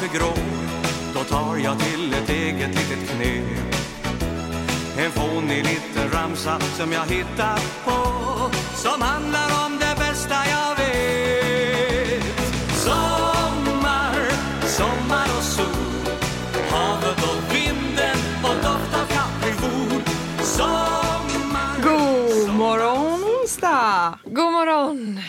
lite grå Då tar jag till ett eget litet knep En fånig liten ramsa som jag hittat på Som handlar om det bästa jag vet Sommar, sommar och sol Havet och vinden och doft av kaffebord Sommar God morgon onsdag! God morgon!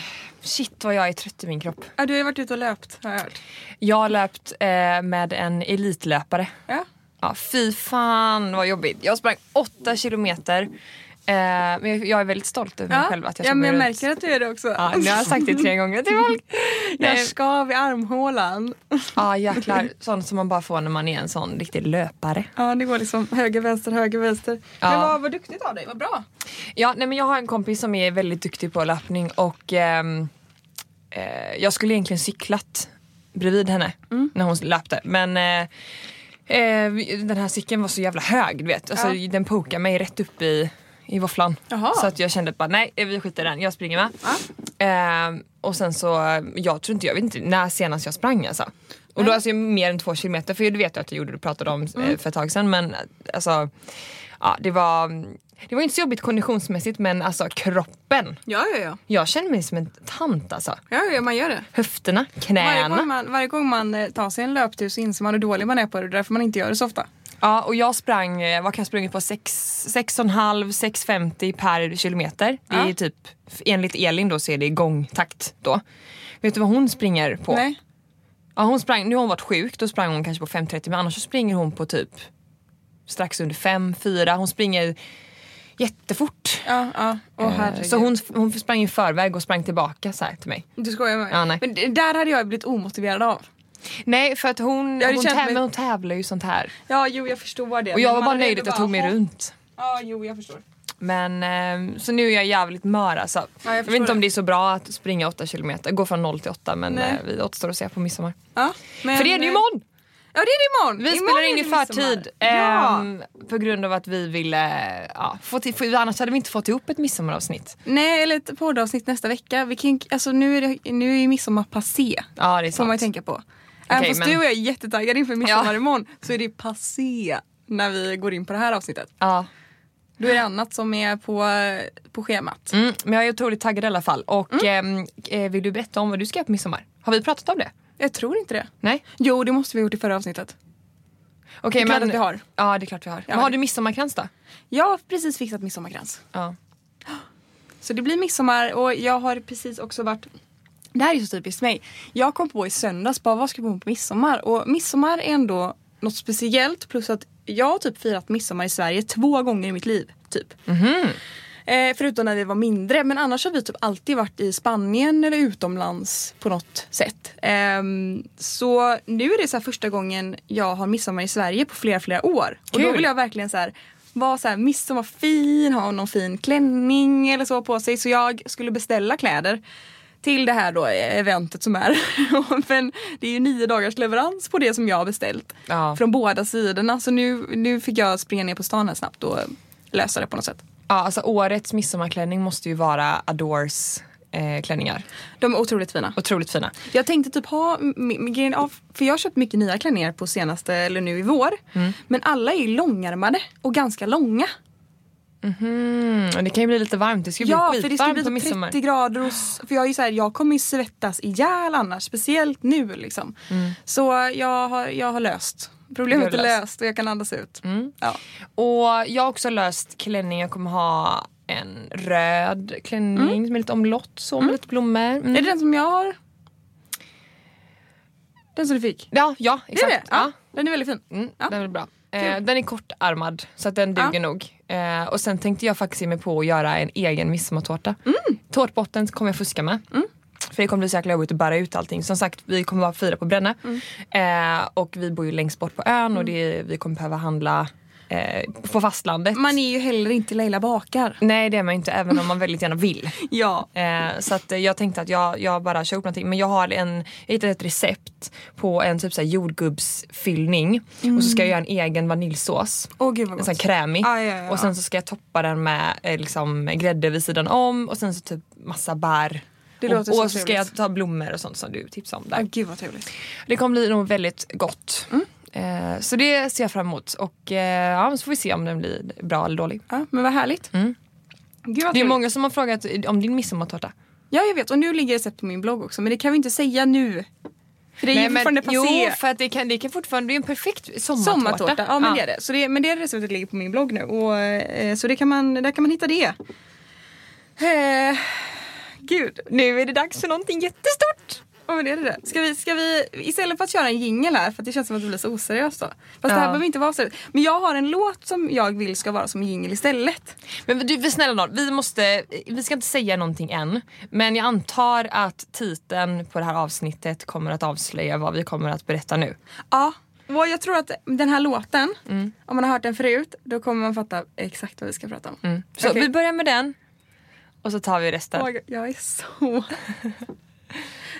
Shit vad jag är trött i min kropp. Ja, du har ju varit ute och löpt har jag hört. Jag har löpt eh, med en elitlöpare. Ja. Ja, fy fan vad jobbigt. Jag sprang åtta kilometer. Eh, men jag- är väldigt stolt över mig Ja, själv att jag ja men jag märker att du är det också. Ja, nu har jag sagt det tre gånger till folk. jag Nej, skav i armhålan. Ja jäklar, sånt som man bara får när man är en sån riktig löpare. Ja, det går liksom höger, vänster, höger, vänster. Ja. Men vad, vad duktigt av dig, vad bra. Ja, nej, men jag har en kompis som är väldigt duktig på löpning och ehm, eh, jag skulle egentligen cyklat bredvid henne Mm. när hon löpte. Men eh, eh, den här cykeln var så jävla hög, du vet. Alltså, Ja. Den pokade mig rätt upp i, i våfflan. Så att jag kände bara nej, vi skiter i den, jag springer med. Eh, och sen så, jag tror inte, jag vet inte när senast jag sprang alltså. Och då alltså mer än två kilometer, för du vet ju att jag gjorde, du pratade om Mm. eh, för ett tag sedan. Men alltså, ja det var, det var inte så jobbigt konditionsmässigt men alltså kroppen. Ja, ja, ja. Jag känner mig som en tant alltså. Ja, ja, man gör det. Höfterna, Varje knäna. gång, man, varje gång man eh, tar sig en löptur så inser man hur dålig man är på det. Det är därför man inte gör det så ofta. Ja, och jag sprang, eh, vad kan jag sprungit på? 6,5-6,50 per kilometer. Det är Ja. typ, enligt Elin då så är det gångtakt då. Vet du vad hon springer på? Nej. Ja, hon sprang, nu har hon varit sjuk, då sprang hon kanske på 5.30 men annars så springer hon på typ strax under 5-4. Hon springer jättefort. Ja, ja. Eh, herregud. så hon, hon sprang i förväg och sprang tillbaka så här till mig. Du skojar med mig? Ja, nej. Men det- där hade jag blivit omotiverad av. Nej för att hon, Jag hade hon, täv- mig- hon tävlar ju sånt här. Ja, jo jag förstår det. Och jag var bara nöjd att jag tog mig runt. Ja, jo jag förstår. Men eh, så nu är jag jävligt mör alltså. jag jag förstår vet inte om det. det är så bra att springa 8 kilometer, gå från 0 till 8 men Nej. eh, vi återstår att se på midsommar. Ja, men, För det är det ju imorgon! Ja det är det imorgon! Vi imorgon spelar in i förtid Ja. ehm, på grund av att vi ville, ja, få till, för annars hade vi inte fått ihop ett midsommaravsnitt. Nej, eller ett poddavsnitt nästa vecka. Vi kan, alltså, nu, är det, nu är ju midsommar passé. Ja det är Får man ju sant. tänka på. Även fast men- du och jag är jättetaggade inför midsommar Ja. imorgon så är det passé när vi går in på det här avsnittet. Ja. Då är det annat som är på, på schemat. Mm, men jag är otroligt taggad i alla fall. Och ehm, eh, vill du berätta om vad du ska göra på midsommar? Har vi pratat om det? Jag tror inte det. Nej? Jo, det måste vi ha gjort i förra avsnittet. Okej Det är klart men... att vi har. Ja det är klart vi har. men har du midsommarkrans då? Jag har precis fixat midsommarkrans. Ja. Så det blir midsommar och jag har precis också varit det här är så typiskt mig. Jag kom på i söndags bara vad ska jag på på midsommar? Och midsommar är ändå något speciellt plus att jag har typ firat midsommar i Sverige två gånger i mitt liv. Typ. Eh, förutom när vi var mindre. Men annars har vi typ alltid varit i Spanien eller utomlands på något sätt. Ehm, så nu är det så första gången jag har midsommar i Sverige på flera, flera år. Och då Kul. vill jag verkligen så här vara så här midsommarfin, ha någon fin klänning eller så på sig. Så jag skulle beställa kläder till det här då eh, eventet som är. Men det är ju nio dagars leverans på det som jag har beställt. Ja. Från båda sidorna. Så nu, nu fick jag springa ner på stan här snabbt och lösa det på något sätt. Ja, alltså årets midsommarklänning måste ju vara Adores eh, klänningar. De är otroligt fina. Otroligt fina. Jag tänkte typ ha, för jag har köpt mycket nya klänningar på senaste, eller nu i vår. Men alla är långärmade och ganska långa. Mm, och det kan ju bli lite varmt, det ska ju Ja, bli för det ska bli på typ midsommar. 30 grader och, för jag är så här, jag kommer ju svettas ihjäl annars, speciellt nu liksom. Så jag har, jag har löst. Problemet är löst. och jag kan andas ut. Ja. Och jag har också löst klänning, jag kommer ha en röd klänning som är lite omlott så med lite blommor. Mm. Är det den som jag har? Den som du fick? Ja, ja exakt. är det? Ja. Den är väldigt fin. Mm, Ja. Den är bra. Eh, den är kortärmad så att den duger Ja. nog. Eh, och sen tänkte jag faktiskt ge mig på att göra en egen midsommartårta. Mm. Tårtbotten kommer jag fuska med. För det kommer bli så jäkla jobbigt att bära ut allting. Som sagt, vi kommer bara fira på Brännö. Mm. Eh, och vi bor ju längst bort på ön och det, vi kommer behöva handla eh, på fastlandet. Man är ju heller inte Leila bakar. Nej det är man inte även om man väldigt gärna vill. Ja. Eh, så att eh, jag tänkte att jag, jag bara kör upp någonting. Men jag har en, jag hittade ett recept på en typ så jordgubbsfyllning. Och så ska jag göra en egen vaniljsås. Åh gud vad En sån gott. krämig. Ja, ja, ja. Och sen så ska jag toppa den med eh, liksom, grädde vid sidan om och sen så typ massa bär Det och, så och så ska jag ta blommor och sånt som du tipsade om där. Ja, gud vad trevligt. Det kommer bli nog väldigt gott. Mm. Eh, så det ser jag fram emot. Och eh, ja, så får vi se om den blir bra eller dålig. Ja, men vad härligt. Mm. Gud vad Det är många som har frågat om din midsommartårta. Ja, jag vet. Och nu ligger recept på min blogg också. Men det kan vi inte säga nu. För det är ju fortfarande jo, passé. för att det kan, det kan fortfarande, det är en perfekt sommartårta. Sommartårta, ja men det är det. Så det. Men det receptet ligger på min blogg nu. Och, eh, så det kan man, där kan man hitta det. Gud, Nu är det dags för någonting jättestort. vad är det? Ska vi, ska vi, istället för att köra en jingle här, för att det känns som att det blir så oseriöst då. Fast det här Ja. behöver inte vara seriöst. Men jag har en låt som jag vill ska vara som jingle istället. Men du, snälla nån, vi måste, vi ska inte säga någonting än. Men jag antar att titeln på det här avsnittet kommer att avslöja vad vi kommer att berätta nu. Ja, och jag tror att den här låten, om man har hört den förut, då kommer man fatta exakt vad vi ska prata om. Mm. Så Okej. vi börjar med den och så tar vi resten. Åh, jag- jag är så...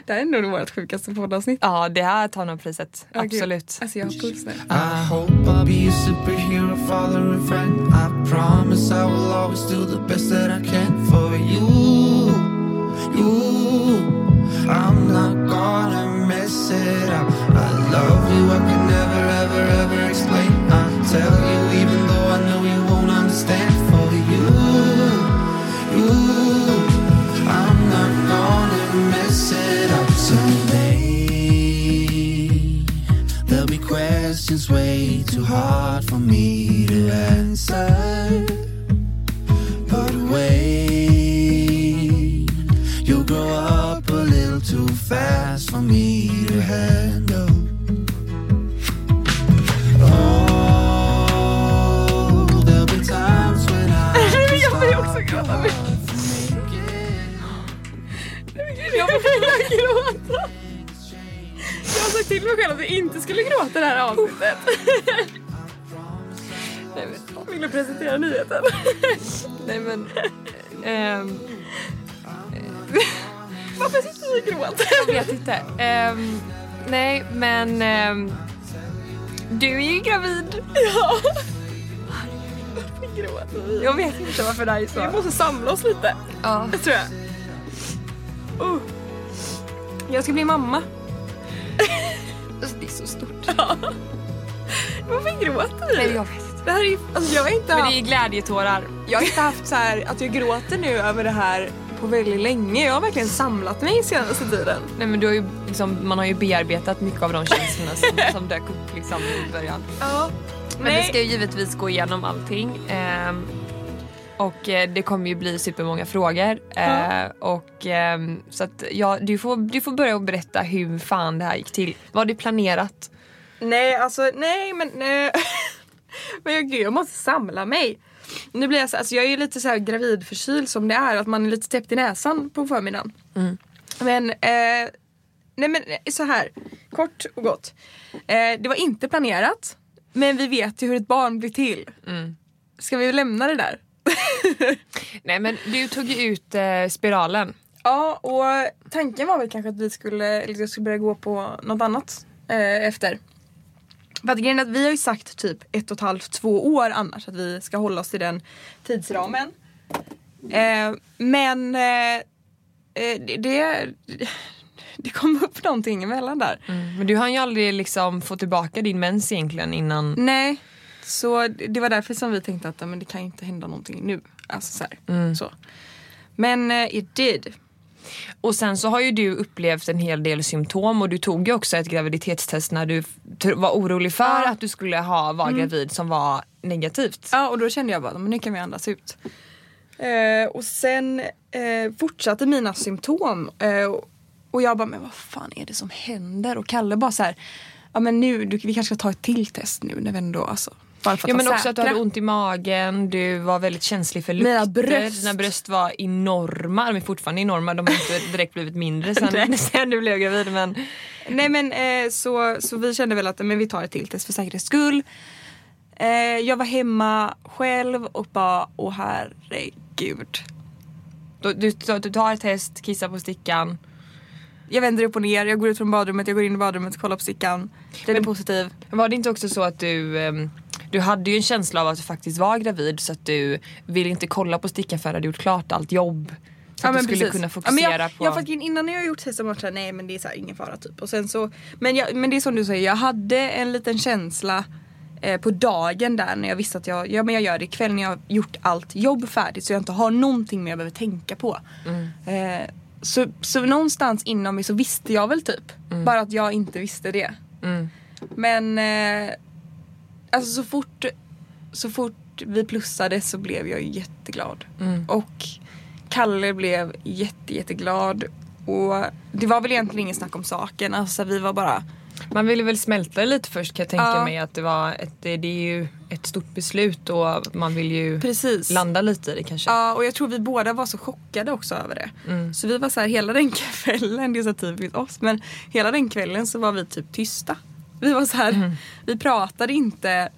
det här är nog vårt sjukaste poddavsnitt. Ja, det här tar nog priset. Gud. Absolut. Alltså jag har puls nu. I hope I'll be a superhero, father and friend. I promise I will always do the best that I can for you. You, I'm not gonna mess it up. I love you, I can never, ever, ever explain. I tell you, even Det här är Vi måste samla oss lite. Ja. Det tror jag. Uh. Jag ska bli mamma. Alltså, det är så stort. Varför gråter vi? Nej, jag vet inte. Det här är ju, alltså jag har inte Men haft, det är glädjetårar. jag har inte haft så här att jag gråter nu över det här på väldigt länge. Jag har verkligen samlat mig senaste tiden. Nej men du har ju liksom, man har ju bearbetat mycket av de känslorna som, som dök upp liksom i början. Ja. Men vi ska ju givetvis gå igenom allting. ehm, och eh, det kommer ju bli supermånga frågor. eh, och, ehm, så att ja, du, får, du får börja och berätta hur fan det här gick till. Var det planerat? Nej, alltså nej men... Nej. men jag, gud, jag måste samla mig. Nu blir jag, så, alltså, jag är ju lite så här gravidförkyld som det är. Att man är lite täppt i näsan på förmiddagen. Men, eh, nej men eh, så här. Kort och gott. Eh, det var inte planerat. Men vi vet ju hur ett barn blir till. Ska vi lämna det där? Nej men du tog ju ut eh, spiralen. Ja, och tanken var väl kanske att vi skulle, jag skulle börja gå på något annat eh, efter. För att grejen är att vi har ju sagt typ ett och ett halvt, två år annars att vi ska hålla oss till den tidsramen. Eh, men eh, eh, det, det, det kom upp någonting emellan där. Men du hann ju aldrig liksom få tillbaka din mens egentligen innan. Nej, så det var därför som vi tänkte att men det kan inte hända någonting nu. Alltså så, här, så. Men eh, it did. Och sen så har ju du upplevt en hel del symptom och du tog ju också ett graviditetstest när du var orolig för Ja. att du skulle ha vara gravid som var negativt. Ja, och då kände jag bara men nu kan vi andas ut. Eh, och sen eh, fortsatte mina symptom. Eh, och- och jag bara, men vad fan är det som händer? Och Kalle bara så här, ja men nu, du, vi kanske ska ta ett till test nu när vi ändå, alltså. Bara för att Ja men också att du hade ont i magen, du var väldigt känslig för Mina lukter. bröst. Dina bröst var enorma, de är fortfarande enorma, de har inte direkt blivit mindre sen, sen du blev gravid men Nej men eh, så, så vi kände väl att men vi tar ett till test för säkerhets skull. Eh, jag var hemma själv och bara, åh herregud. då, du, du tar ett test, kissar på stickan. Jag vänder upp och ner, jag går ut från badrummet, jag går in i badrummet, kollar på stickan. Den är positiv. Var det inte också så att du ehm, du hade ju en känsla av att du faktiskt var gravid så att du ville inte kolla på stickan förrän du hade gjort klart allt jobb. Så att du skulle kunna fokusera ja, jag, på... Ja, för att innan jag har gjort test så har jag nej men det är så här, ingen fara typ. Och sen så, men, jag, men det är som du säger, jag hade en liten känsla eh, på dagen där när jag visste att jag, ja, men jag gör det ikväll när jag har gjort allt jobb färdigt så jag inte har någonting mer jag behöver tänka på. Mm. Eh, så, så någonstans inom mig så visste jag väl typ. Bara att jag inte visste det. Mm. Men eh, alltså så fort, så fort vi plussade så blev jag jätteglad. Mm. Och Kalle blev jätte, jätteglad. Och det var väl egentligen ingen snack om saken. Alltså vi var bara... Man ville väl smälta det lite först kan jag tänka Ja. mig att det var ett, det, det är ju ett stort beslut och man vill ju Precis. landa lite i det kanske. Ja, och jag tror vi båda var så chockade också över det. Mm. Så vi var så här hela den kvällen, det är så typiskt oss, men hela den kvällen så var vi typ tysta. Vi var så här, Mm. vi pratade inte,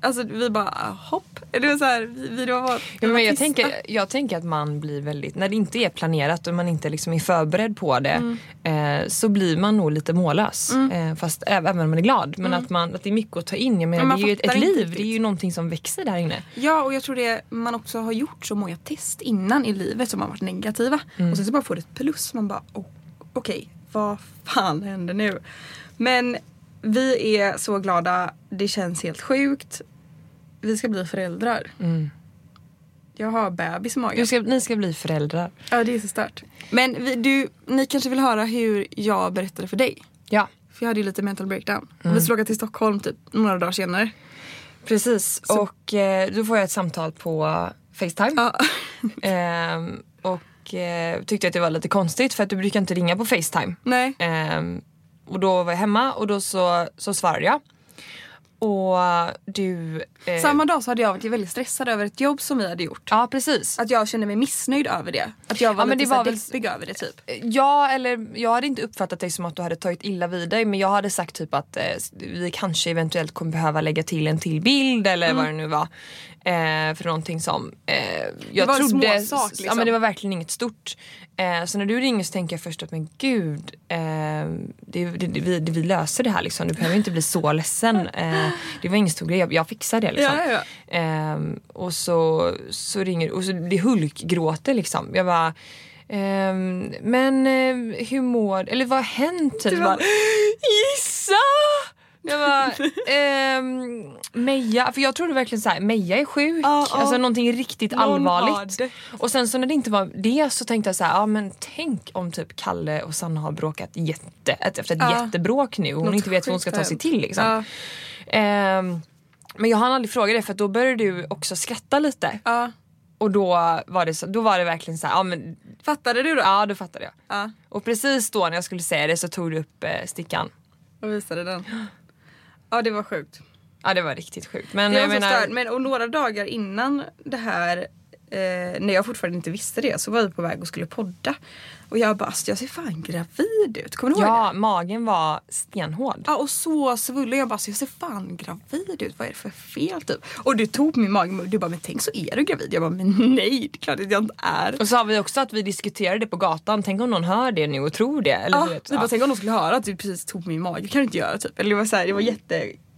alltså vi bara hopp. Det var så här, vi, vi var, Ja, var men jag, tysta. tänker, jag tänker att man blir väldigt, när det inte är planerat och man inte liksom är förberedd på det Mm. eh, så blir man nog lite mållös. Eh, fast även om man är glad. Men att, man, att det är mycket att ta in. Jag menar, Mm. Men det är ju ett, liv, riktigt. det är ju någonting som växer där inne. Ja och jag tror det man också har gjort så många test innan i livet som har varit negativa. Mm. Och sen så bara får det ett plus. Man bara oh, okej vad fan händer nu? Men vi är så glada. Det känns helt sjukt. Vi ska bli föräldrar. Mm. Jag har bebis i magen. Ska, ni ska bli föräldrar. Ja det är så stört. Men vi, du, ni kanske vill höra hur jag berättade för dig? Ja, För jag hade ju lite mental breakdown. Mm. Och vi skulle åka till Stockholm typ några dagar senare. precis. Och eh, då får jag ett samtal på Facetime. Ja. Ehm, och eh, tyckte att det var lite konstigt för att du brukar inte ringa på Facetime. Nej. Ehm, och då var jag hemma och då så, så svarade jag. Och du... eh, Samma dag så hade jag varit väldigt stressad över ett jobb som vi hade gjort. Ja precis. Att jag kände mig missnöjd över det. Att jag var Ja, lite det var väl- deppig över det typ. Ja eller jag hade inte uppfattat dig som att du hade tagit illa vid dig men jag hade sagt typ att eh, vi kanske eventuellt kommer behöva lägga till en till bild eller Mm. vad det nu var. Eh, för någonting som eh, jag var en trodde, småsak, Ja liksom. men det var verkligen inget stort. Eh, så när du ringer så tänker jag först att men gud, eh, det, det, det, vi, vi löser det här liksom. Du behöver inte bli så ledsen. Eh, det var ingen stor grej, jag, jag fixar det liksom. Ja, ja, Ehm, och så, så ringer och så det hulkgråter liksom. Jag bara ehm, men eh, hur mår Eller vad har hänt? Typ. var- Gissa! Jag bara, ehm, Meja, för jag trodde verkligen så här, Meja är sjuk. Ja, ja. Alltså någonting riktigt Någon allvarligt. Och sen så när det inte var det så tänkte jag så här, ja men tänk om typ Kalle och Sanna har bråkat jätte, efter ett Ja. jättebråk nu och hon Något inte vet vad hon ska ta sig till liksom. Ehm, men jag hann aldrig fråga det för då började du också skratta lite. Och då var det, så, då var det verkligen så här, ja men Fattade du då? ja då fattade jag. Ja. Och precis då när jag skulle säga det så tog du upp eh, stickan. Och visade den. Ja det var sjukt. Ja det var riktigt sjukt. Men Det jag var menar, stört. Men och några dagar innan det här, eh, när jag fortfarande inte visste det, så var vi på väg och skulle podda. Och jag bara, alltså, jag ser fan gravid ut. Kommer du ihåg det? ja magen var stenhård. Ja och så svullen. Jag bara, så jag ser fan gravid ut. Vad är det för fel typ? Och du tog min mage och du bara, men tänk så är du gravid. Jag bara, men nej det är klart att jag inte är. Och så har vi också att vi diskuterade det på gatan, tänk om någon hör det nu och tror det. Eller, Ja, vet, vi bara, tänk om de skulle höra att du precis tog min mage. Det kan du inte göra typ. Eller det var, så här, det var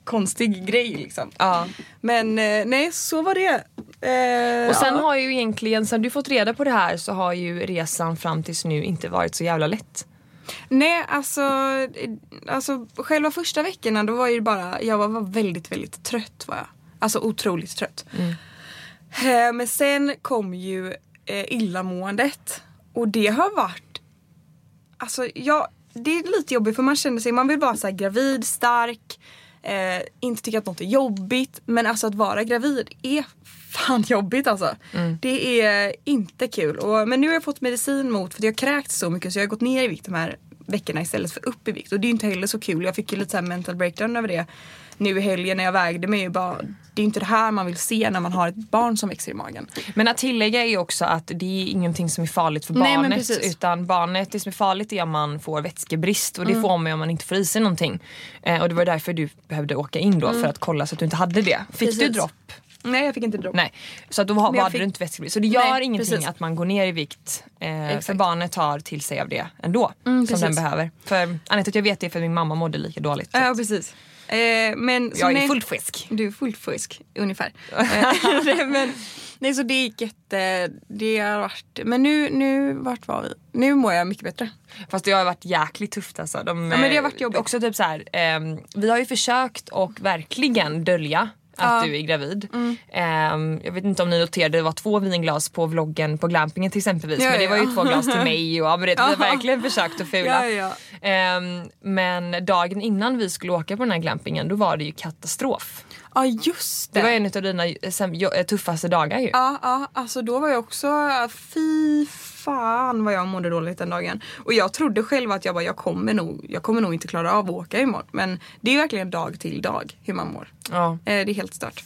jättekonstig grej liksom. ja. Men eh, nej, så var det. Eh, Och sen ja. har ju egentligen, sen du fått reda på det här så har ju resan fram tills nu inte varit så jävla lätt. Nej, alltså, eh, alltså själva första veckorna då var ju bara, jag var, var väldigt, väldigt trött var jag. Alltså otroligt trött. Eh, Men sen kom ju eh, illamåendet och det har varit, alltså jag, det är lite jobbigt för man känner sig, man vill vara så gravid, stark, eh, inte tycka att något är jobbigt. Men alltså att vara gravid är fan jobbigt alltså. Det är inte kul. Och, men nu har jag fått medicin mot, för jag har kräkts så mycket så jag har gått ner i vikt de här veckorna istället för upp i vikt. Och det är inte heller så kul. Jag fick ju lite så här mental breakdown över det nu i helgen när jag vägde mig. Bara, det är inte det här man vill se när man har ett barn som växer i magen. Men att tillägga är också att det är ingenting som är farligt för Nej, barnet. utan barnet, det som är farligt är om man får vätskebrist och Mm. det får man ju om man inte får i sig någonting. Eh, och det var därför du behövde åka in då för att kolla så att du inte hade det. Fick du Mm. Precis. dropp? Nej jag fick inte dropp. Nej. Så att då var- hade fick- du inte vätskebrist. Så det gör Nej, ingenting precis. att man går ner i vikt. Eh, för barnet tar till sig av det ändå. som Mm, precis. den behöver. För anledningen till att jag vet det är för att min mamma mådde lika dåligt. Ja precis. Eh, men, Jag är nej- fullt frisk. Du är fullt frisk, ungefär. Eh, men, nej, så det gick jätte... Det har varit... Men nu, nu, vart var vi? Nu mår jag mycket bättre. Fast det har varit jäkligt tufft alltså. De, Ja, men det har varit eh, jobbigt. Också typ så här, ehm, vi har ju försökt och verkligen dölja att Ja. Mm. du är gravid. Ehm, jag vet inte om ni noterade, det var två vinglas på vloggen på glampingen till exempelvis. Ja, men det ja, var ju två glas till mig och ja, men det, vi har verkligen försökt att fula. Ehm, men dagen innan vi skulle åka på den här glampingen då var det ju katastrof. Ja, just det. Det var en av dina eh, eh, tuffaste dagar ju. Ja, ja, alltså då var jag också, fy fan vad jag mådde dåligt den dagen. Och jag trodde själv att jag bara, jag kommer nog, jag kommer nog inte klara av att åka imorgon. Men det är verkligen dag till dag hur man mår. Ja. Eh, det är helt stört.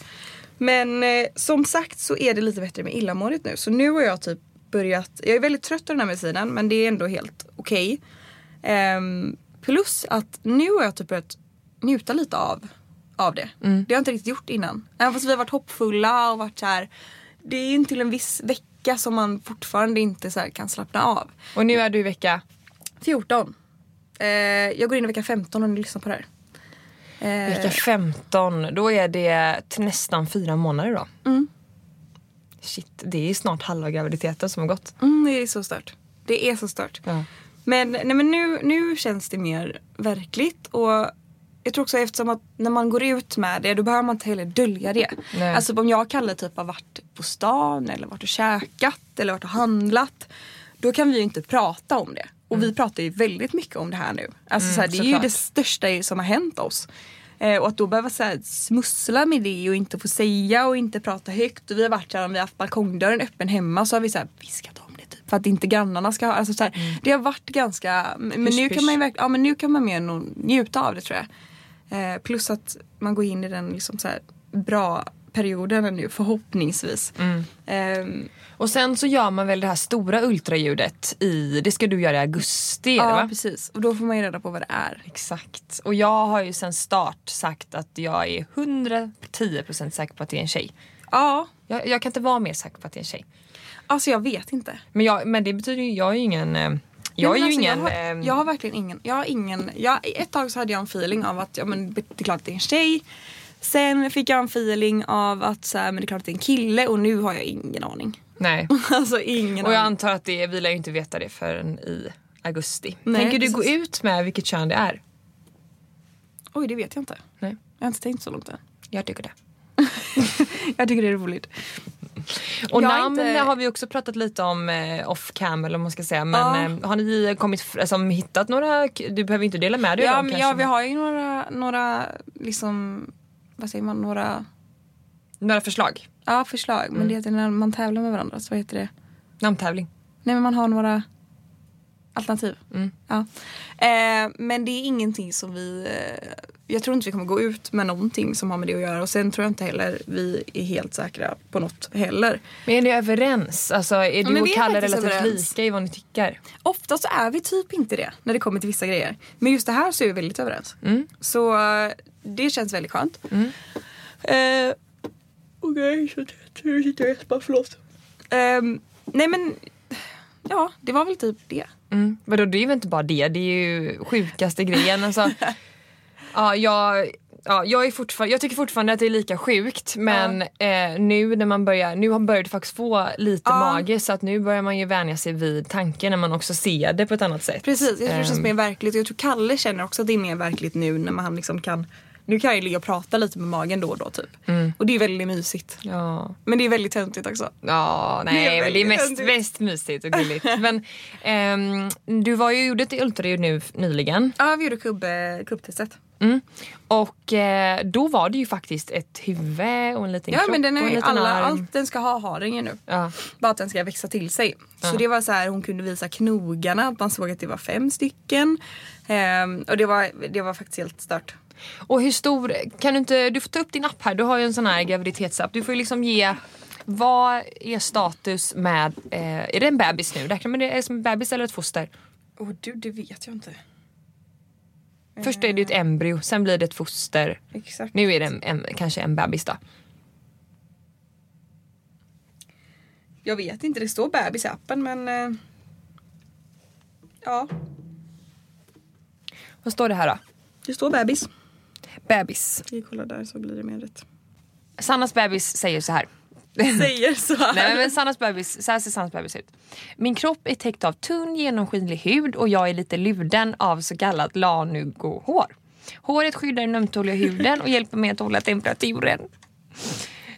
Men eh, som sagt så är det lite bättre med illamåendet nu. Så nu har jag typ börjat, jag är väldigt trött av den här medicinen men det är ändå helt okej. Ehm, plus att nu har jag typ börjat njuta lite av, av det. Det har jag inte riktigt gjort innan. Även fast vi har varit hoppfulla och varit så här. Det är ju till en viss vecka som man fortfarande inte så kan slappna av. Och nu är du i vecka 14. Eh, jag går in i vecka 15 om ni lyssnar på det här. Eh, Vecka 15, då är det till nästan fyra månader då. Mm. Shit, det är snart halva graviditeten som har gått. Mm, det är så stört. Det är så stört. Ja. Men, nej, men nu, nu känns det mer verkligt. Och jag tror också eftersom att när man går ut med det då behöver man inte heller dölja det. Nej. Alltså om jag och Kalle typ har varit på stan eller varit och käkat eller varit och handlat. Då kan vi ju inte prata om det. Och vi pratar ju väldigt mycket om det här nu. Alltså så här, det är ju såklart. det största som har hänt oss. Eh, och att då behöva så här, smussla med det och inte få säga och inte prata högt. Och vi har varit här, om vi har haft balkongdörren öppen hemma så har vi så här, viskat. För att inte grannarna ska ha, alltså så här, Det har varit ganska, men nu Hysch, kan man ju ja men nu kan man mer njuta av det tror jag. Eh, plus att man går in i den liksom så här, bra perioden nu förhoppningsvis. Ehm, Och sen så gör man väl det här stora ultraljudet i, det ska du göra i augusti ja va? precis och då får man ju reda på vad det är. Exakt. Och jag har ju sen start sagt att jag är 110% säker på att det är en tjej. Ja, Jag, jag kan inte vara mer säker på att det är en tjej. Alltså jag vet inte. Men, jag, men det betyder ju, jag är ju ingen... eh, Jag är Nej, men ju alltså, ingen... Jag har, ehm, jag har verkligen ingen. Jag har ingen jag, ett tag så hade jag en feeling av att ja, men, det är klart att det är en tjej. Sen fick jag en feeling av att så här, men det är klart att det är en kille och nu har jag ingen aning. Nej. alltså ingen Och jag aning. antar att det, vi lär ju inte veta det förrän i augusti. Nej, Tänker du gå precis. ut med vilket kön det är? Oj det vet jag inte. Nej, Jag har inte tänkt så långt än. jag tycker det. Jag tycker det är roligt. Och Jag namn inte- har vi också pratat lite om eh, off cam eller vad man ska säga. Men Ja. eh, har ni kommit, alltså, hittat några, du behöver inte dela med dig av Ja, dem men, kanske. ja vi har ju några, några liksom, vad säger man, några Några förslag? ja, förslag. Men det heter när man tävlar med varandra. Så vad heter det? Namntävling? Nej men man har några alternativ. Mm. Ja. Eh, men det är ingenting som vi... Eh, jag tror inte vi kommer gå ut med någonting som har med det att göra. Och sen tror jag inte heller vi är helt säkra på något heller. Men är ni överens? Alltså är du men och Kalle relativt överens. lika i vad ni tycker? Ofta så är vi typ inte det när det kommer till vissa grejer. Men just det här så är vi väldigt överens. Mm. Så eh, det känns väldigt skönt. Mm. Eh, Okej, så nu sitter jag och gäspar, förlåt. Ehm, nej men, ja det var väl typ det. Mm. Vadå det är väl inte bara det, det är ju sjukaste grejen. Alltså, ja, jag, ja, jag, är fortfarande, jag tycker fortfarande att det är lika sjukt men eh, nu när man börjar, nu har börjat faktiskt få lite Ja. mage så att nu börjar man ju vänja sig vid tanken när man också ser det på ett annat sätt. Precis, jag tror det känns Ehm, mer verkligt. Jag tror Kalle känner också att det är mer verkligt nu när man liksom kan nu kan jag ju ligga och prata lite med magen då och då typ. Mm. Och det är väldigt mysigt. Ja, Men det är väldigt töntigt också. ja Det är nej men det är mest, mest mysigt och gulligt. men ehm, du var ju gjorde ett ultraljud nu nyligen Ja, vi gjorde kubb, kubbtestet. mm. och eh, då var det ju faktiskt ett huvud och en liten Ja kropp men den och en är liten alla, arm. allt den ska ha har den ju nu. Ja. Bara att den ska växa till sig. Så Ja. det var så här, hon kunde visa knogarna, att man såg att det var fem stycken. Ehm, och det var, det var faktiskt helt stört. Och hur stor, kan du inte, du får ta upp din app här, du har ju en sån här graviditetsapp. Du får ju liksom ge, vad är status med, eh, är det en bebis nu? Räknar man det som en bebis eller ett foster? Åh oh, du, det vet jag inte. Först är det ett embryo, sen blir det ett foster. Exakt. Nu är det en, en, kanske en bebis då. Jag vet inte, det står bebis i appen men... eh, ja, Vad står det här då? det står bebis. Bebis. Vi kollar där så blir det mer rätt. Sannas bebis säger så här. Säger så här. Nej men Sannas bebis, så här ser Sannas bebis ut. Min kropp är täckt av tunn genomskinlig hud och jag är lite luden av så kallat lanugo-hår. Håret skyddar den ömtåliga huden och hjälper mig att hålla temperaturen.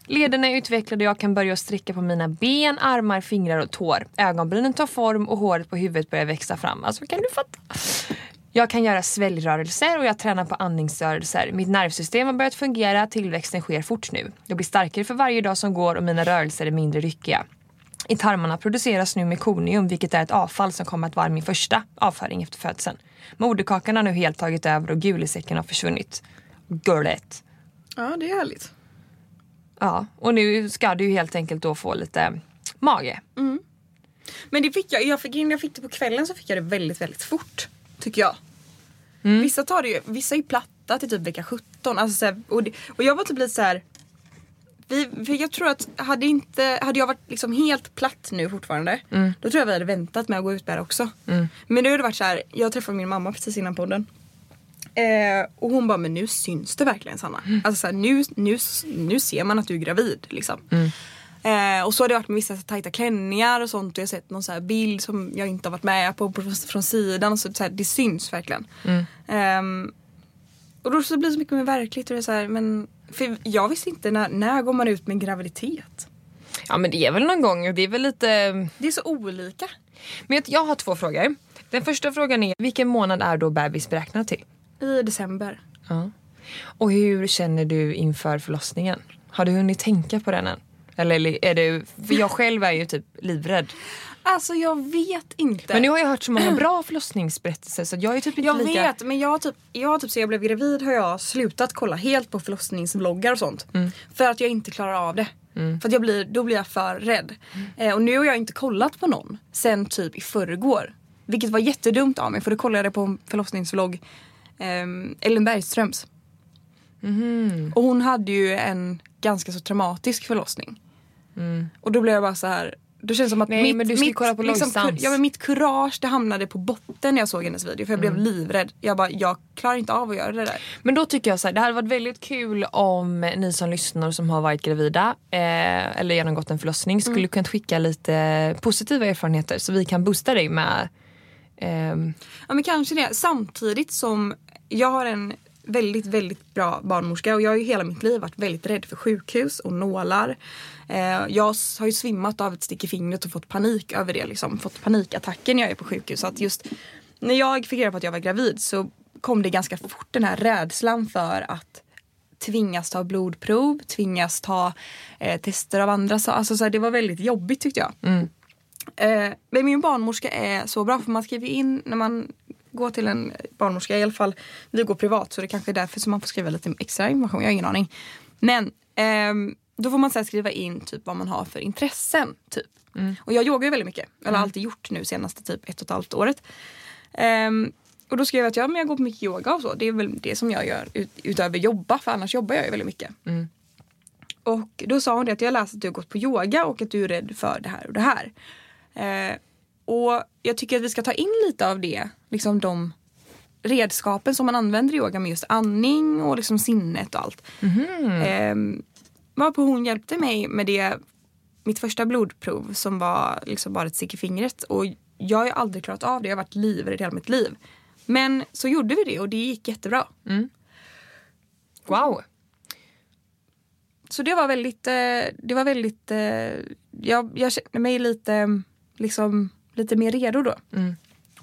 Lederna är utvecklade och jag kan börja sträcka på mina ben, armar, fingrar och tår. Ögonbrynen tar form och håret på huvudet börjar växa fram. Alltså kan du fatta? Jag kan göra sväljrörelser och jag tränar på andningsrörelser. Mitt nervsystem har börjat fungera, tillväxten sker fort nu. Jag blir starkare för varje dag som går och mina rörelser är mindre ryckiga. I tarmarna produceras nu mekonium vilket är ett avfall som kommer att vara min första avföring efter födseln. Moderkakan har nu helt tagit över och gulisäcken har försvunnit. Gulligt. Ja, det är härligt. Ja, och nu ska du helt enkelt då få lite mage. Men det fick jag, jag fick, jag fick det på kvällen så fick jag det väldigt, väldigt fort. Tycker jag. Vissa tar det ju, vissa är ju platta till typ vecka 17. Alltså så här, och, det, och jag var typ lite så här. Vi, för jag tror att hade, inte, hade jag varit liksom helt platt nu fortfarande Då tror jag vi hade väntat med att gå ut med det också. Men nu har det varit så här, jag träffade min mamma precis innan podden. Eh, och hon bara, men nu syns det verkligen Sanna. Alltså så här, nu, nu, nu ser man att du är gravid liksom. Eh, och så har det varit med vissa så tajta klänningar och sånt. Och jag har sett någon så bild som jag inte har varit med på, från sidan. Och så, så här, det syns verkligen. Ehm, och då så blir det så mycket mer verkligt. Och det är så här, men, för jag visste inte när, när går man ut med en graviditet. Ja men det är väl någon gång det är väl lite... Det är så olika. Men jag- jag har två frågor. Den första frågan är, vilken månad är då bebis beräknad till? I december. Ja. Och hur känner du inför förlossningen? Har du hunnit tänka på den än? Eller är du, för jag själv är ju typ livrädd. Alltså jag vet inte. Men nu har jag hört så många bra förlossningsberättelser så jag är typ inte Jag lika... vet men jag typ, jag typ så jag blev gravid har jag slutat kolla helt på förlossningsvloggar och sånt. För att jag inte klarar av det. För att jag blir, då blir jag för rädd. Eh, och nu har jag inte kollat på någon sen typ i förrgår. Vilket var jättedumt av mig för då kollade jag på en förlossningsvlogg. Um, Ellen Bergströms. Och hon hade ju en ganska så traumatisk förlossning. Och då blev jag bara så här. Då känns det som att Nej, mitt, men du ska mitt, kolla på liksom, kur- ja, men mitt kurage det hamnade på botten när jag såg hennes video. För jag blev livrädd. Jag bara, jag klarar inte av att göra det där. Men då tycker jag så här, det hade varit väldigt kul om ni som lyssnar som har varit gravida eh, eller genomgått en förlossning skulle kunna skicka lite positiva erfarenheter så vi kan boosta dig med ehm, Ja men kanske det. Samtidigt som jag har en väldigt, väldigt bra barnmorska och jag har ju hela mitt liv varit väldigt rädd för sjukhus och nålar. Eh, jag har ju svimmat av ett stick i fingret och fått panik över det liksom. Fått panikattacker när jag är på sjukhus. Så att just när jag fick reda på att jag var gravid så kom det ganska fort den här rädslan för att tvingas ta blodprov, tvingas ta eh, tester av andra. Så, alltså, så här, det var väldigt jobbigt tyckte jag. Eh, men min barnmorska är så bra för man skriver in när man går till en barnmorska, i alla fall vi går privat så det kanske är därför som man får skriva lite extra information, jag har ingen aning. Men ehm, då får man sen skriva in typ vad man har för intressen. Typ. Och jag yogar ju väldigt mycket, eller har alltid gjort nu senaste typ ett och ett halvt året. Ehm, och då skrev jag att ja, men jag går på mycket yoga och så. Det är väl det som jag gör ut, utöver jobba för annars jobbar jag ju väldigt mycket. Och då sa hon det att jag läst att du har gått på yoga och att du är rädd för det här och det här. Eh, och jag tycker att vi ska ta in lite av det, liksom de redskapen som man använder i yoga med just andning och liksom sinnet och allt. Eh, varpå hon hjälpte mig med det, mitt första blodprov som var liksom bara ett stick i fingret. Och jag har ju aldrig klarat av det, jag har varit livrädd hela mitt liv. Men så gjorde vi det och det gick jättebra. wow. Så det var väldigt, eh, det var väldigt, eh, jag, jag kände mig lite, liksom, lite mer redo då.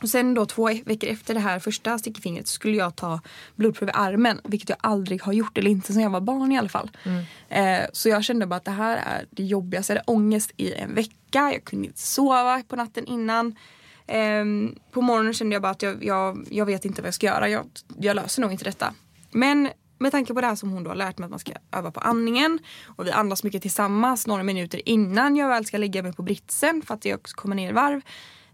Och sen då två veckor efter det här första stickfingret skulle jag ta blodprov i armen. Vilket jag aldrig har gjort, eller inte sedan jag var barn i alla fall. Eh, så jag kände bara att det här är det jobbigaste. Jag hade ångest i en vecka. Jag kunde inte sova på natten innan. Ehm, på morgonen kände jag bara att jag, jag, jag vet inte vad jag ska göra. Jag, jag löser nog inte detta. Men med tanke på det här som hon då har lärt mig att man ska öva på andningen och vi andas mycket tillsammans några minuter innan jag väl ska lägga mig på britsen för att jag också kommer ner i varv.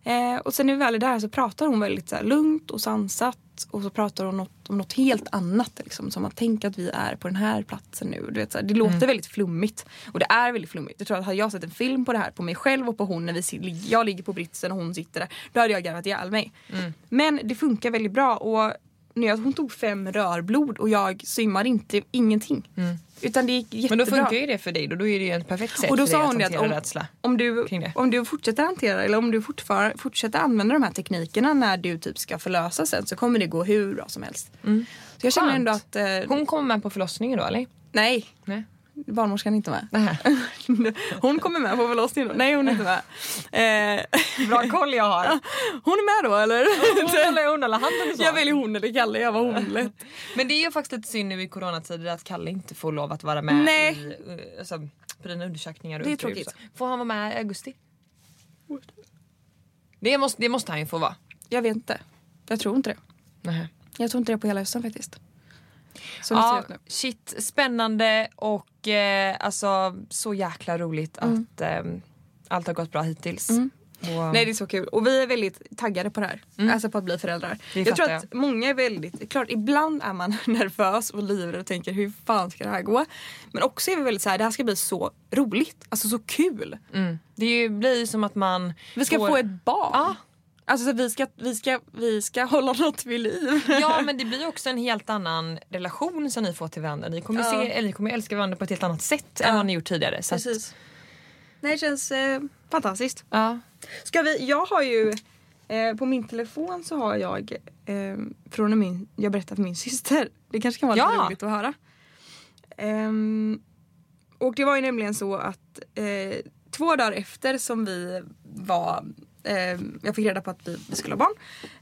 Eh, och sen när vi väl är där så pratar hon väldigt så här, lugnt och sansat och så pratar hon något, om något helt annat. Liksom, som att tänka att vi är på den här platsen nu. Du vet, så här, det låter väldigt flummigt och det är väldigt flummigt. Jag tror att hade jag sett en film på det här på mig själv och på hon när vi, jag ligger på britsen och hon sitter där. Då hade jag garvat ihjäl mig. Men det funkar väldigt bra och när jag, hon tog fem rörblod och jag svimmade inte, ingenting. Utan det gick jättebra. Men då funkar ju det för dig då. Då är det ju ett perfekt sätt och då sa att hon att hantera om, rädsla. om, du, om du fortsätter hantera eller om du fortfar, fortsätter använda de här teknikerna när du typ ska förlösa sen så kommer det gå hur bra som helst. Så jag känner ändå att... Eh, Hon kommer med på förlossningen då eller? nej, Nej. Barnmorskan inte med. Nähä. Hon kommer med på förlossningen då. Nej hon är inte med. Eh, Bra koll jag har. hon är med då eller? Hon eller hon eller han eller så. jag väljer hon eller Kalle, jag var hon lätt. Men det är ju faktiskt lite synd nu i coronatider att Kalle inte får lov att vara med Nej. i, eh, alltså, på dina undersökningar. Det är tråkigt. Får han vara med i augusti? Det måste, det måste han ju få vara. Jag vet inte. Jag tror inte det. Nähä. Jag tror inte det på hela hösten faktiskt. Som det Ja, nu. shit, spännande och eh, alltså så jäkla roligt att eh, allt har gått bra hittills. Och, Nej det är så kul och vi är väldigt taggade på det här. Alltså på att bli föräldrar. Det jag tror att många är väldigt, klart ibland är man nervös och livrädd och tänker hur fan ska det här gå? Men också är vi väldigt så här, det här ska bli så roligt, alltså så kul. mm. Det blir ju som att man Vi ska får, få ett barn. Ja. Alltså så vi, ska, vi, ska, vi ska hålla något vid liv. Ja men det blir också en helt annan relation som ni får till varandra. Ni kommer, Ja. se, eller ni kommer älska varandra på ett helt annat sätt än Ja. vad ni gjort tidigare. Så att- Precis. Nej det känns eh, fantastiskt. ja. Ska vi, jag har ju eh, på min telefon så har jag eh, från och min, jag berättar för min syster. Det kanske kan vara lite Ja. roligt att höra. Ehm, och det var ju nämligen så att eh, två dagar efter som vi var eh, jag fick reda på att vi, vi skulle ha barn.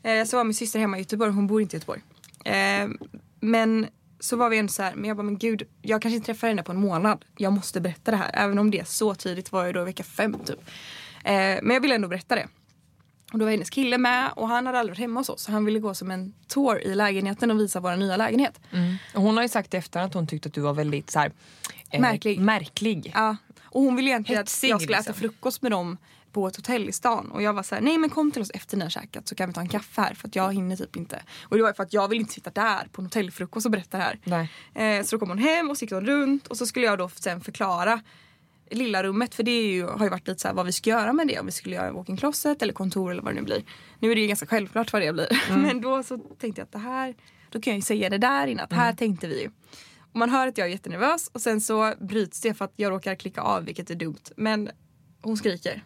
Eh, så var min syster hemma i Göteborg, hon bor inte i Göteborg. Eh, men så var vi ändå så här, men jag bara men gud, jag kanske inte träffar henne på en månad. Jag måste berätta det här. Även om det är så tidigt var jag då i vecka fem typ. Eh, men jag ville ändå berätta det. Och då var hennes kille med och han hade aldrig varit hemma hos oss. Så han ville gå som en tour i lägenheten och visa vår nya lägenhet. Mm. Och hon har ju sagt efter att hon tyckte att du var väldigt så här, eh, Märklig. märklig. Ja. Och hon ville egentligen Hetsig, att jag skulle liksom. äta frukost med dem på ett hotell i stan. Och jag var så här, nej men kom till oss efter ni har käkat så kan vi ta en kaffe här för att jag hinner typ inte. Och det var för att jag vill inte sitta där på en hotellfrukost och berätta det här. Eh, så då kom hon hem och så gick hon runt och så skulle jag då sen förklara lilla rummet för det ju, har ju varit lite så här vad vi ska göra med det. Om vi skulle göra walk-in closet eller kontor eller vad det nu blir. Nu är det ju ganska självklart vad det blir. Men då så tänkte jag att det här, då kan jag ju säga det där innan. Att här tänkte vi ju. Och man hör att jag är jättenervös och sen så bryts det för att jag råkar klicka av vilket är dumt. Men hon skriker.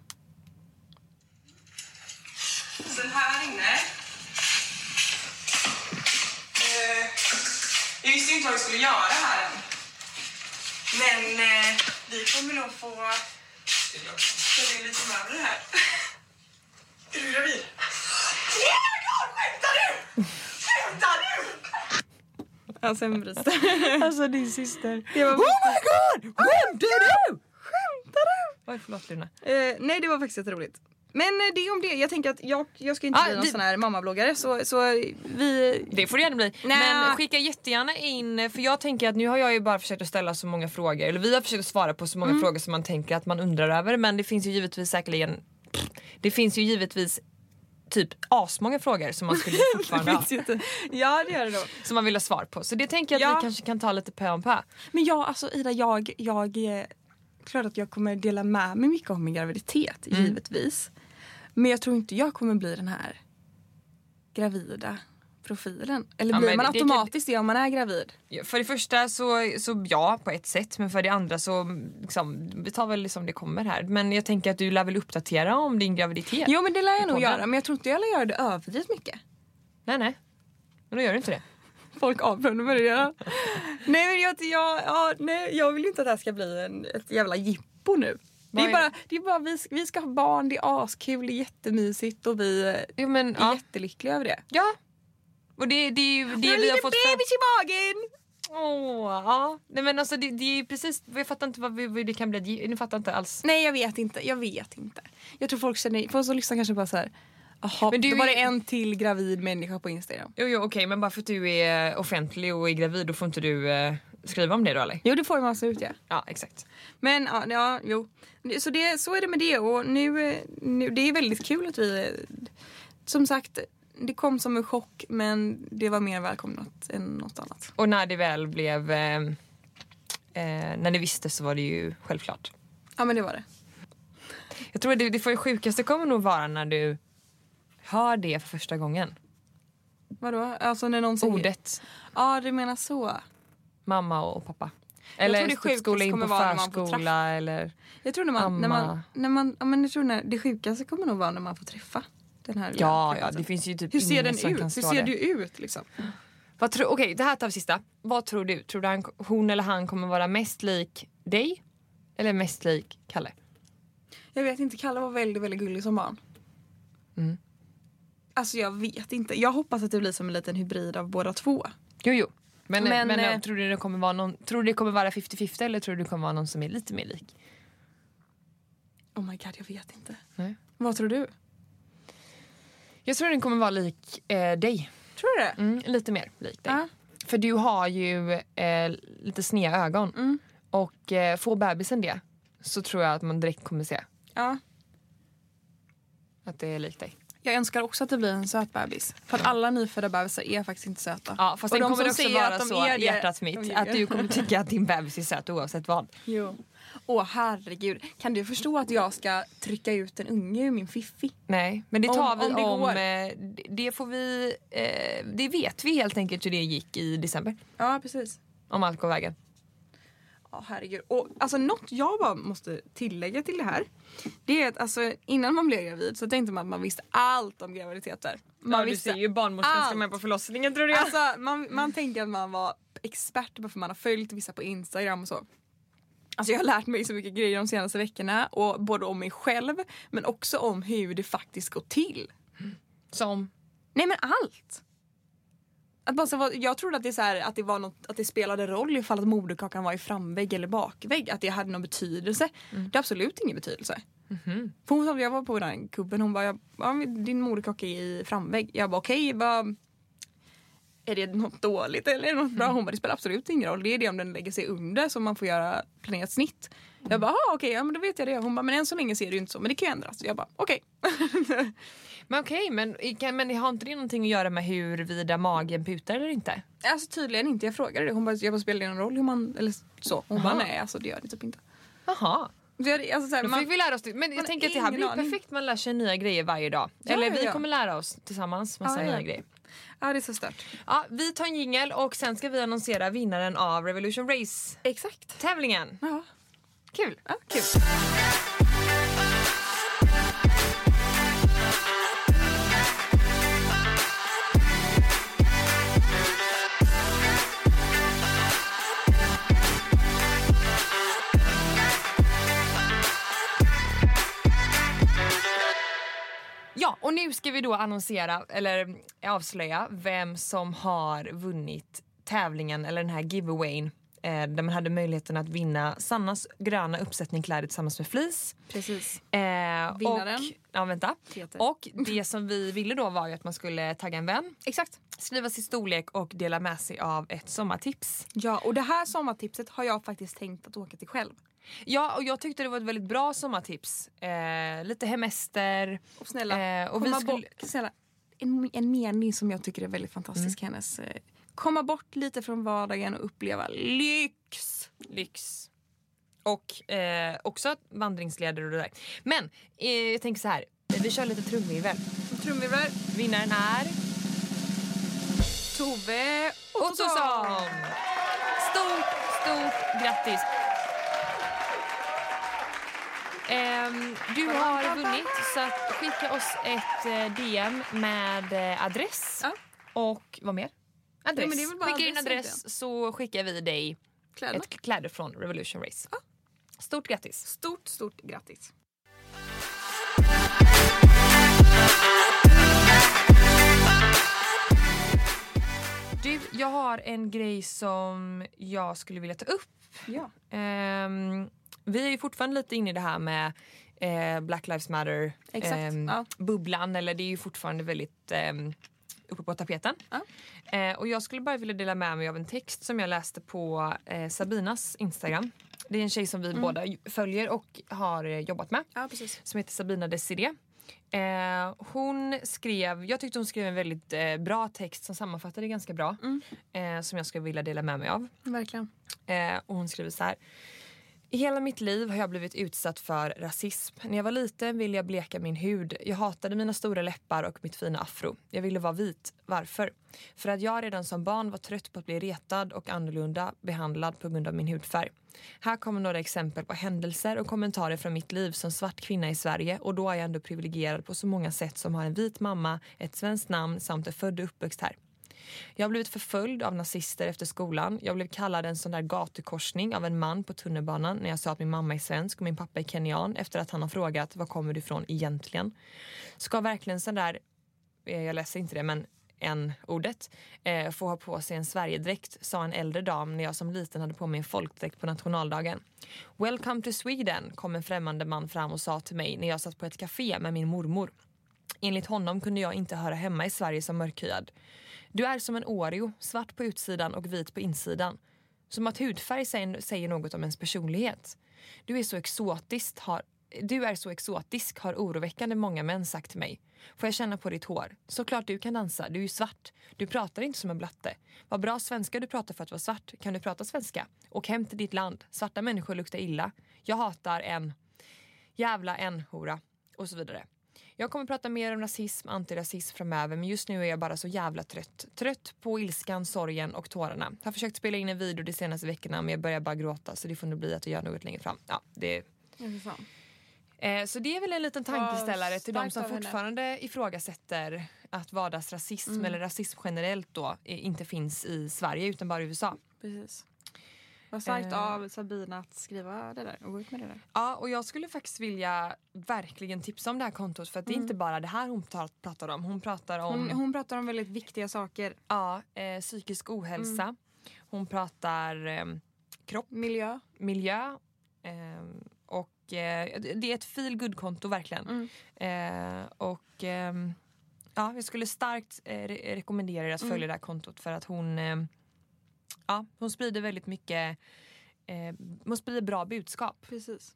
Sen här inne. Eh, jag visste inte vad vi skulle göra här än. Men eh, vi kommer nog få ställa in lite möbler här. Är du gravid? Oh my god, skämtar du? Skämtar du? Det. Alltså din syster. Det var Oh my god! Skämtar du? Skämtar du? Oj förlåt Luna. Eh, nej, det var faktiskt jätteroligt. Men eh, det är om det. Jag tänker att jag, jag ska inte Ah, bli någon vi- sån här mammabloggare så, så vi... Det får det gärna bli. Nej. Men skicka jättegärna in, för jag tänker att nu har jag ju bara försökt att ställa så många frågor, eller vi har försökt att svara på så många Mm. frågor som man tänker att man undrar över men det finns ju givetvis säkerligen Det finns ju givetvis typ asmånga frågor som man skulle fortfarande ha. Ja, det gör det då. som man vill ha svar på. Så det tänker jag att Ja. vi kanske kan ta lite pö om pö. Men ja, alltså Ida, jag, jag är klart att jag kommer dela med mig mycket om min graviditet, Mm. givetvis. Men jag tror inte jag kommer bli den här gravida profilen. Eller Ja, blir men man det kan- automatiskt det om man är gravid? Ja, För det första så, så ja på ett sätt men för det andra så liksom, vi tar väl som det kommer här. Men jag tänker att du lär väl uppdatera om din graviditet? Jo men det lär jag nog göra men jag tror inte jag lär göra det överdrivet mycket. Nej nej. Men då gör du inte det. Folk det redan. nej men jag, jag, ja, nej, jag vill ju inte att det här ska bli en, ett jävla jippo nu. Det är är bara, det är bara vi, vi ska ha barn, det är askul, det är jättemysigt och vi är Jo men ja. jättelyckliga över det. Ja. Och det, det är ju det vi har fått bebis i magen! Åh, ja. Nej men alltså det, det är ju precis, jag fattar inte vad, vi- vad det kan bli. Ni fattar inte alls. Nej jag vet inte, jag vet inte. Jag tror folk känner, folk som lyssnar kanske bara såhär Jaha, Men du då var är- det en till gravid människa på Instagram. Jo, jo okej men bara för att du är offentlig och är gravid då får inte du eh, skriva om det då eller? Jo det får man absolut ja. Ja exakt. Men ja, ja jo. Så, det, så är det med det och nu, nu, det är väldigt kul att vi, som sagt, det kom som en chock men det var mer välkomnat än något annat. Och när det väl blev, eh, eh, när ni visste så var det ju självklart. Ja men det var det. Jag tror det, det för det sjukaste kommer nog vara när du hör det för första gången. Vadå? Alltså när någon säger... Ordet Ja, du menar så. Mamma och pappa. tror Eller det typ skola in på förskola eller... Jag tror när man, när man, när man, ja, men jag tror när, det sjukaste kommer nog vara när man får träffa den här Ja, ja, det finns ju typ Hur ser den ut? Hur ser du ut liksom? Vad tror, okej, det här tar vi sista. Vad tror du? Tror du han, hon eller han kommer vara mest lik dig? Eller mest lik Kalle? Jag vet inte, Kalle var väldigt, väldigt gullig som barn. Mm. Alltså jag vet inte. Jag hoppas att det blir som en liten hybrid av båda två. Jo, jo. Men, men, Men, eh, tror du det kommer vara någon, tror du det kommer vara 50-50 eller tror du det kommer vara någon som är lite mer lik? Oh my god, jag vet inte. Nej. Vad tror du? Jag tror den kommer vara lik eh, dig. Tror du det? Mm, lite mer lik dig. Ja. För du har ju eh, lite sneda ögon. Mm. Och eh, får bebisen det så tror jag att man direkt kommer se Ja. att det är likt dig. Jag önskar också att det blir en söt bebis. För att alla nyfödda bebisar är faktiskt inte söta. Ja, fast Och sen de kommer det också vara att de så, det, hjärtat mitt, att du kommer tycka att din bebis är söt oavsett vad. Jo. Åh herregud. Kan du förstå att jag ska trycka ut en unge ur min fiffi? Nej, men det Om- tar vi om det om... går. eh, det får vi... Eh, det vet vi helt enkelt hur det gick i december. Ja precis. Om allt går vägen. Ja herregud. Och alltså något jag bara måste tillägga till det här. Det är att alltså innan man blev gravid så tänkte man att man visste allt om graviditeter. Man barnmorskan ska med på förlossningen tror Alltså man, man tänker att man var expert bara för man har följt vissa på Instagram och så. Alltså jag har lärt mig så mycket grejer de senaste veckorna och både om mig själv men också om hur det faktiskt går till. Som... Nej men allt! Att var- jag trodde att det, så här, att, det var något, att det spelade roll ifall att moderkakan var i framvägg eller bakvägg. Att det hade någon betydelse. Det har absolut ingen betydelse. För hon sa, jag var på den kubben hon bara, ja, din moderkaka är i framvägg. Jag bara okej, vad är det något dåligt eller är det något bra? Hon bara det spelar absolut ingen roll. Det är det om den lägger sig under som man får göra planerat snitt. Jag bara "Ah, okej, ja, men då vet jag det. Hon bara men än så länge ser det ju inte så men det kan ju ändras. Jag bara okej. Men okej, men, kan- men har inte det någonting att göra med huruvida magen putar eller inte? Alltså tydligen inte. Jag frågade det. Hon bara, jag bara spelar det någon roll hur man, eller så. Hon bara Aha. nej alltså det gör det typ inte. Jaha. Jag, alltså, så här, Då man, fick vi lära oss det. Men jag tänker att det här blir aning. perfekt. Man lär sig nya grejer varje dag. Ja, Eller ja, vi ja. kommer lära oss tillsammans massa Ja, ja. nya grejer. Ja det är så stört. Ja, vi tar en jingel och sen ska vi annonsera vinnaren av Revolution Race-tävlingen. Exakt. Ja, Kul! ja kul. Ska vi då annonsera, eller avslöja, vem som har vunnit tävlingen eller den här giveawayn. Eh, där man hade möjligheten att vinna Sannas gröna uppsättning kläder tillsammans med fleece. Precis. Eh, Vinnaren? Och, ja, vänta. Peter. och det som vi ville då var ju att man skulle tagga en vän, Exakt. skriva sin storlek och dela med sig av ett sommartips. Ja och det här sommartipset har jag faktiskt tänkt att åka till själv. Ja, och jag tyckte det var ett väldigt bra sommartips. Eh, lite hemester. Och snälla, Eh, och vi skulle- bort, snälla en, en mening som jag tycker är väldigt fantastisk hennes. Eh, komma bort lite från vardagen och uppleva lyx. lyx. Och eh, också vandringsleder och det där. Men eh, jag tänker så här. Vi kör lite trumvirvel. Trumvirvel. Vinnaren är Tove Ottosson! Stort, stort grattis! Ehm, du har vunnit så skicka oss ett eh, DM med eh, adress Ja. och vad mer? Adress. Ja, Skicka in adress adress så skickar vi dig Kläderna. ett kläder från Revolution Race. Stort grattis! Stort, stort grattis. Du, jag har en grej som jag skulle vilja ta upp. Ja. Ehm, vi är ju fortfarande lite inne i det här med eh, Black Lives Matter Exakt, ehm, ja. det är ju fortfarande väldigt ehm, uppe på tapeten. Ja. Eh, och jag skulle bara vilja dela med mig av en text som jag läste på eh, Sabinas Instagram. Det är en tjej som vi Mm. båda följer och har eh, jobbat med ja, som heter Sabina Desiree. Eh, hon skrev, jag tyckte hon skrev en väldigt eh, bra text som sammanfattade ganska bra. Mm. Eh, som jag skulle vilja dela med mig av. Verkligen. Eh, och hon skriver så här. I hela mitt liv har jag blivit utsatt för rasism. När jag var liten ville jag bleka min hud. Jag hatade mina stora läppar och mitt fina afro. Jag ville vara vit. Varför? För att jag redan som barn var trött på att bli retad och annorlunda behandlad på grund av min hudfärg. Här kommer några exempel på händelser och kommentarer från mitt liv som svart kvinna i Sverige och då är jag ändå privilegierad på så många sätt som har en vit mamma, ett svenskt namn samt är född och uppväxt här. Jag har blivit förföljd av nazister efter skolan. Jag blev kallad en sån där gatukorsning av en man på tunnelbanan när jag sa att min mamma är svensk och min pappa är kenyan efter att han har frågat var kommer du ifrån egentligen? Ska verkligen sån där, eh, jag läser inte det men en ordet eh, få ha på sig en Sverigedräkt sa en äldre dam när jag som liten hade på mig en folkdräkt på nationaldagen. Welcome to Sweden kom en främmande man fram och sa till mig när jag satt på ett café med min mormor. Enligt honom kunde jag inte höra hemma i Sverige som mörkhyad. Du är som en Oreo, svart på utsidan och vit på insidan. Som att hudfärg säger något om ens personlighet. Du är så exotiskt har du är så exotisk har oroväckande många män sagt till mig. Får jag känna på ditt hår? Såklart du kan dansa, du är ju svart. Du pratar inte som en blatte. Vad bra svenska du pratar för att vara svart. Kan du prata svenska? Åk hem till ditt land. Svarta människor luktar illa. Jag hatar en jävla en hora och så vidare. Jag kommer prata mer om rasism, antirasism framöver men just nu är jag bara så jävla trött. Trött på ilskan, sorgen och tårarna. Har försökt spela in en video de senaste veckorna men jag börjar bara gråta så det får nog bli att jag gör något längre fram. Ja, det... Ja. Eh, så det är väl en liten tankeställare till de som henne. fortfarande ifrågasätter att vardagsrasism Mm. eller rasism generellt då eh, inte finns i Sverige utan bara i USA. Precis. Vad starkt Eh. av Sabina att skriva det där och gå ut med det där. Ja, och jag skulle faktiskt vilja verkligen tipsa om det här kontot för att det är inte bara det här hon tar- pratar om. Hon pratar om Mm. Hon, hon pratar om väldigt viktiga saker. ja, eh, psykisk ohälsa. Mm. Hon pratar eh, kropp, Miljö. miljö eh, och eh, det är ett feel good konto verkligen. Eh, och ehm, ja, jag skulle starkt eh, re- rekommendera er att följa det här kontot för att hon eh, ja, hon sprider väldigt mycket eh, hon sprider bra budskap. Precis.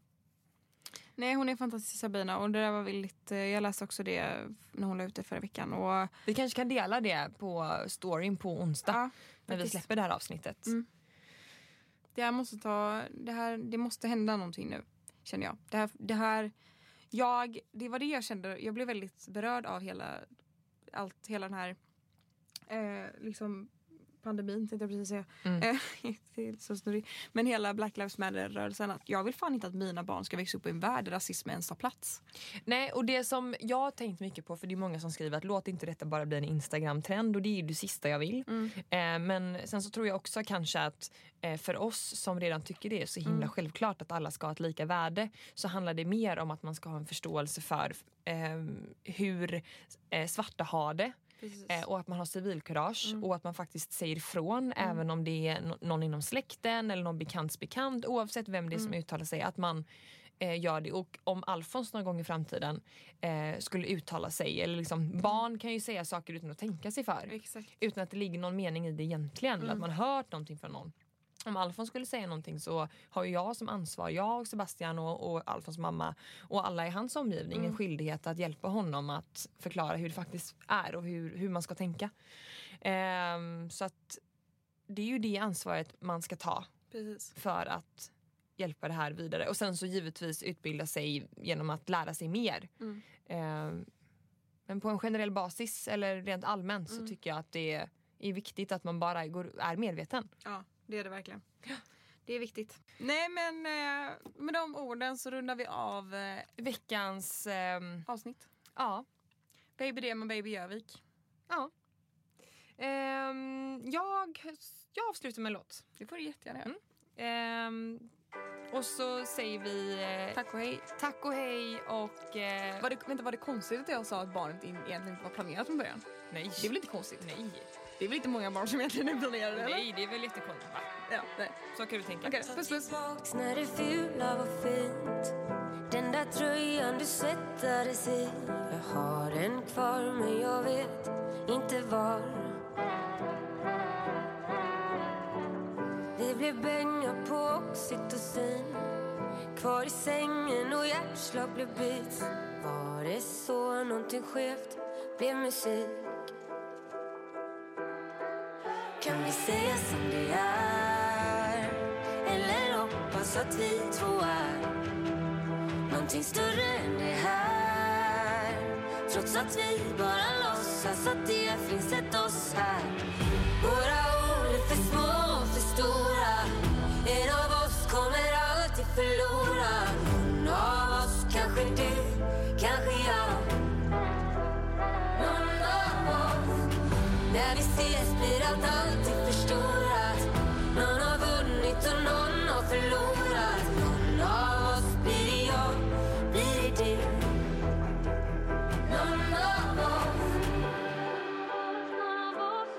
Nej hon är fantastisk Sabina och det där var väldigt, eh, jag läste också det när hon la ut det förra veckan och Vi kanske kan dela det på storyn på onsdag Ja, när vi släpper det här avsnittet. Mm. det här måste ta, det här, det måste hända någonting nu känner jag. Det här, det här, jag, det var det jag kände, jag blev väldigt berörd av hela, allt, hela den här eh, liksom pandemin tänkte jag precis säga. Mm. Eh, det är så snurrig. Men hela Black Lives Matter-rörelsen. Att jag vill fan inte att mina barn ska växa upp i en värld där rasism ens tar plats. Nej, och det som jag har tänkt mycket på, för det är många som skriver att låt inte detta bara bli en Instagram-trend och det är ju det sista jag vill. Eh, men sen så tror jag också kanske att eh, för oss som redan tycker det är så himla självklart att alla ska ha ett lika värde så handlar det mer om att man ska ha en förståelse för eh, hur eh, svarta har det. Eh, och att man har civilkurage och att man faktiskt säger ifrån även om det är no- någon inom släkten eller någon bekants bekant oavsett vem det är som uttalar sig. Att man eh, gör det. Och om Alfons någon gång i framtiden eh, skulle uttala sig eller liksom, barn kan ju säga saker utan att tänka sig för. Exakt. Utan att det ligger någon mening i det egentligen. Eller att man har hört någonting från någon. Om Alfons skulle säga någonting så har ju jag som ansvar, jag och Sebastian och, och Alfons mamma och alla i hans omgivning en skyldighet att hjälpa honom att förklara hur det faktiskt är och hur, hur man ska tänka. Ehm, så att det är ju det ansvaret man ska ta Precis. för att hjälpa det här vidare. Och sen så givetvis utbilda sig genom att lära sig mer. Ehm, men på en generell basis eller rent allmänt så tycker jag att det är viktigt att man bara går, är medveten. Ja, det är det verkligen. Det är viktigt. Nej men eh, med de orden så rundar vi av eh, Veckans... ehm, avsnitt. ja. Baby Demon, Baby Jövik. ja. Ehm, jag, jag avslutar med en låt. Det får du jättegärna göra. Ehm, och så säger vi eh, Tack och hej. tack och hej och... Eh, Var det, vänta, var det konstigt att jag sa att barnet in, egentligen inte var planerat från början? nej. Det är väl inte konstigt? Nej. Det är väl inte många barn som egentligen är planerade eller? Nej, det är väl jättekonstigt. Ja, nej. Så kan du tänka. Okej, puss puss. Tillbaks när det fula var fint Den där tröjan du svettades i Jag har den kvar men jag vet inte var Vi blev bänga på oxytocin Kvar i sängen och hjärtslag blev beats Var det så någonting skevt blev musik kan vi säga som det är? Eller hoppas att vi två är någonting större än det här. Trots att vi bara låtsas att det finns ett oss här. Våra ord är för små. Ses blir allt alltid förstorat. Någon har vunnit och någon har förlorat. Någon av oss blir det jag, blir det du. Av oss Någon av oss.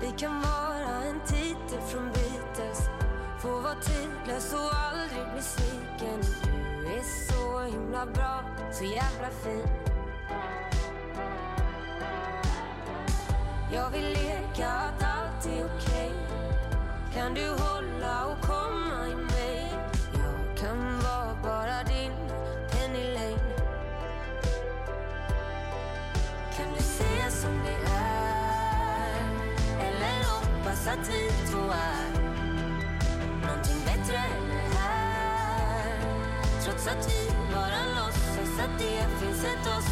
Vi kan vara en titel från Beatles. Få vara tidlös och aldrig bli sviken. Du är så himla bra, så jävla fin. Jag vill leka att allt är okej. Kan du hålla och komma i mig? Jag kan vara bara din Penny Lane Kan du säga som det är? Eller hoppas att vi två är Någonting bättre än det här? Trots att vi att det finns ett oss